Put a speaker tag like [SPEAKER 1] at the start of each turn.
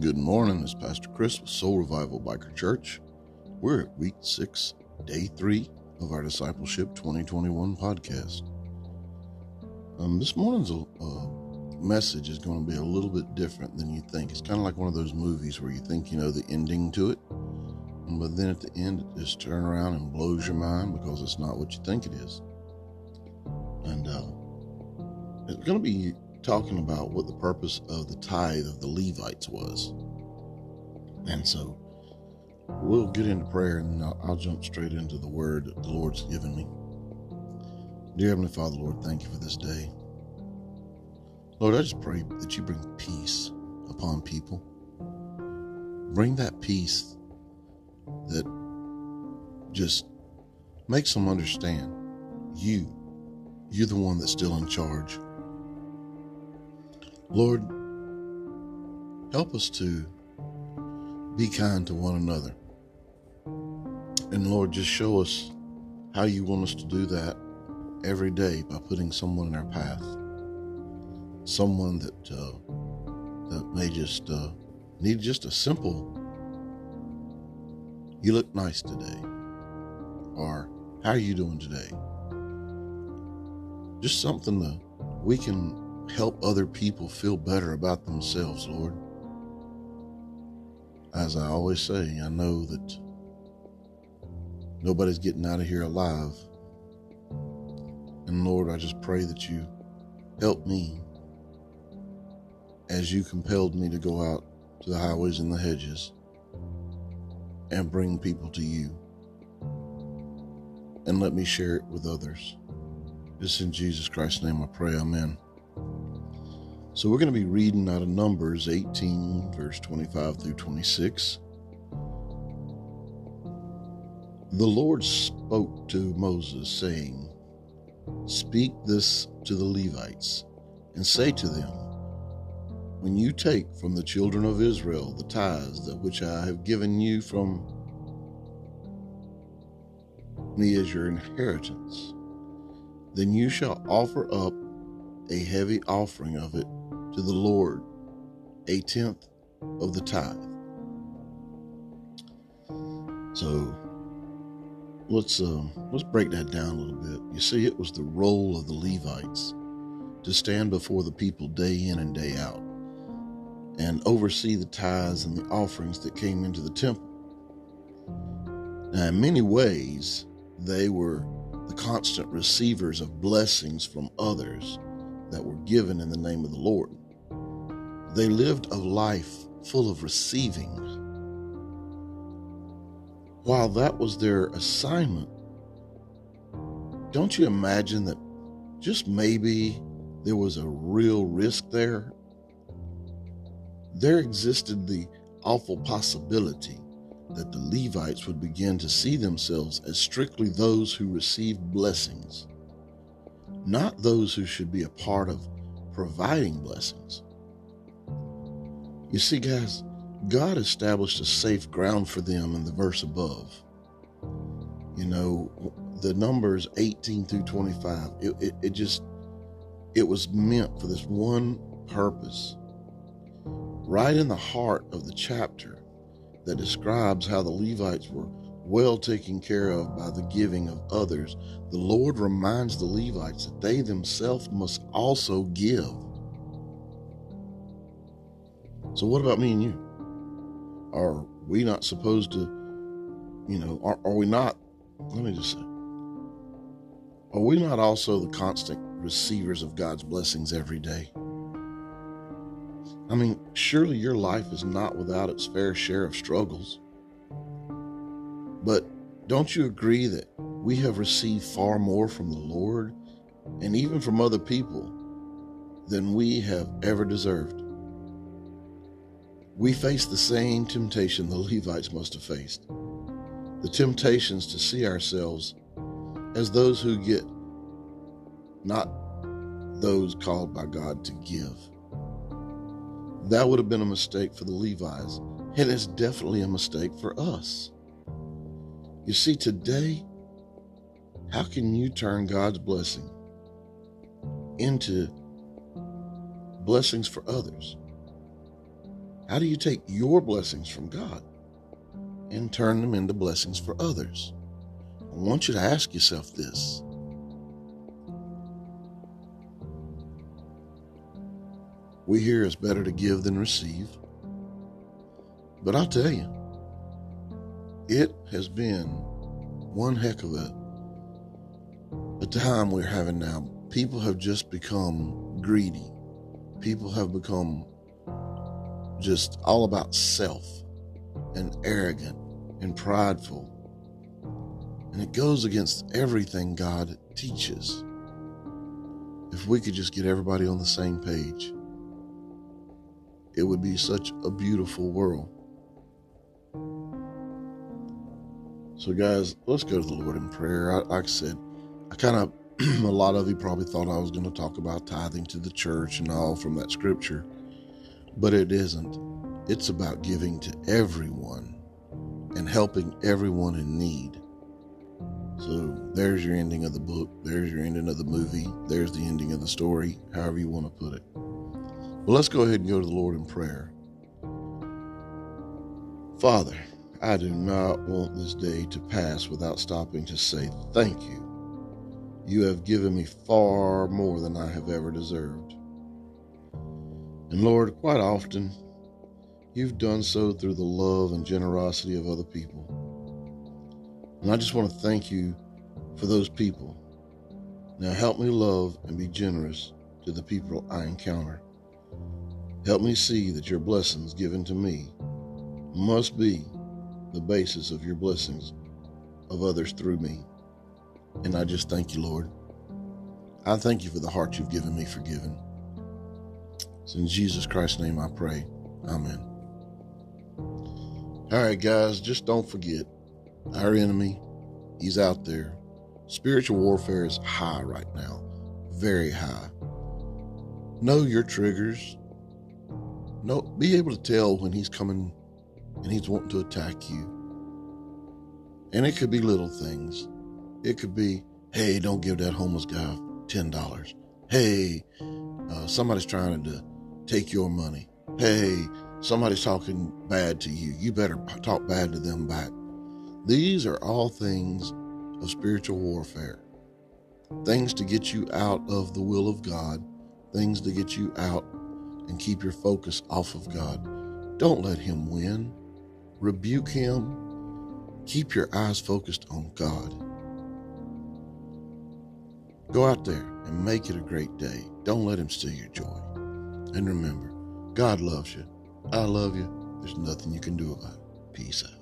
[SPEAKER 1] Good morning. This is Pastor Chris with Soul Revival Biker Church. We're at week six, day three of our Discipleship 2021 podcast. Um, this morning's uh, message is going to be a little bit different than you think. It's kind of like one of those movies where you think you know the ending to it, but then at the end it just turns around and blows your mind because it's not what you think it is. And uh, it's going to be talking about what the purpose of the tithe of the Levites was. And so we'll get into prayer and I'll, I'll, jump straight into the word that the Lord's given me. Dear Heavenly Father, Lord, thank you for this day. Lord, I just pray that you bring peace upon people. Bring that peace that just makes them understand you, you're the one that's still in charge. Lord, help us to be kind to one another. And Lord, just show us how you want us to do that every day by putting someone in our path. Someone that uh, that may just uh, need just a simple "You look nice today," or "How are you doing today?" Just something that we can help other people feel better about themselves, Lord. As I always say, I know that nobody's getting out of here alive. And Lord, I just pray that you help me as you compelled me to go out to the highways and the hedges and bring people to you. And let me share it with others. This in Jesus Christ's name I pray, Amen. So we're going to be reading out of Numbers 18, verse 25 through 26. The Lord spoke to Moses, saying, Speak this to the Levites, and say to them, When you take from the children of Israel the tithes that which I have given you from me as your inheritance, then you shall offer up a heave offering of it to the Lord a tenth of the tithe. So let's uh, let's break that down a little bit. You see, it was the role of the Levites to stand before the people day in and day out and oversee the tithes and the offerings that came into the temple. Now, in many ways, they were the constant receivers of blessings from others that were given in the name of the Lord. They lived a life full of receiving. While that was their assignment, don't you imagine that just maybe there was a real risk there? There existed the awful possibility that the Levites would begin to see themselves as strictly those who received blessings, not those who should be a part of providing blessings. You see, guys, God established a safe ground for them in the verse above. You know, the numbers 18 through 25, it, it, it just, it was meant for this one purpose. Right in the heart of the chapter that describes how the Levites were well taken care of by the giving of others, the Lord reminds the Levites that they themselves must also give. So, what about me and you? Are we not supposed to, you know, are, are we not, let me just say, are we not also the constant receivers of God's blessings every day? I mean, surely your life is not without its fair share of struggles. But don't you agree that we have received far more from the Lord and even from other people than we have ever deserved? We face the same temptation the Levites must have faced the temptations to see ourselves as those who get, not those called by God to give. That would have been a mistake for the Levites, and it's definitely a mistake for us. You see, today, how can you turn God's blessing into blessings for others? How do you take your blessings from God and turn them into blessings for others? I want you to ask yourself this. We hear it's better to give than receive. But I'll tell you, it has been one heck of a, a time we're having now. People have just become greedy. People have become just all about self and arrogant and prideful. And it goes against everything God teaches. If we could just get everybody on the same page, it would be such a beautiful world. So, guys, let's go to the Lord in prayer. I, like I said, I kind of, a lot of you probably thought I was going to talk about tithing to the church and all from that scripture, but it isn't. It's about giving to everyone and helping everyone in need. So, there's your ending of the book. There's your ending of the movie. There's the ending of the story, however you want to put it. Well, let's go ahead and go to the Lord in prayer. Father, I do not want this day to pass without stopping to say thank you. You have given me far more than I have ever deserved. And Lord, quite often, you've done so through the love and generosity of other people. And I just want to thank you for those people. Now help me love and be generous to the people I encounter. Help me see that your blessings given to me must be the basis of your blessings of others through me. And I just thank you, Lord. I thank you for the heart you've given me forgiven. It's in Jesus Christ's name I pray. Amen. All right, guys, just don't forget our enemy, he's out there. Spiritual warfare is high right now, very high. Know your triggers. Know, be able to tell when he's coming and he's wanting to attack you. And it could be little things. It could be, hey, don't give that homeless guy $10. Hey, uh, somebody's trying to take your money. Hey, somebody's talking bad to you. You better talk bad to them back. These are all things of spiritual warfare. Things to get you out of the will of God, things to get you out and keep your focus off of God. Don't let him win rebuke him. Keep your eyes focused on God. Go out there and make it a great day. Don't let him steal your joy. And remember, God loves you. I love you. There's nothing you can do about it. Peace out.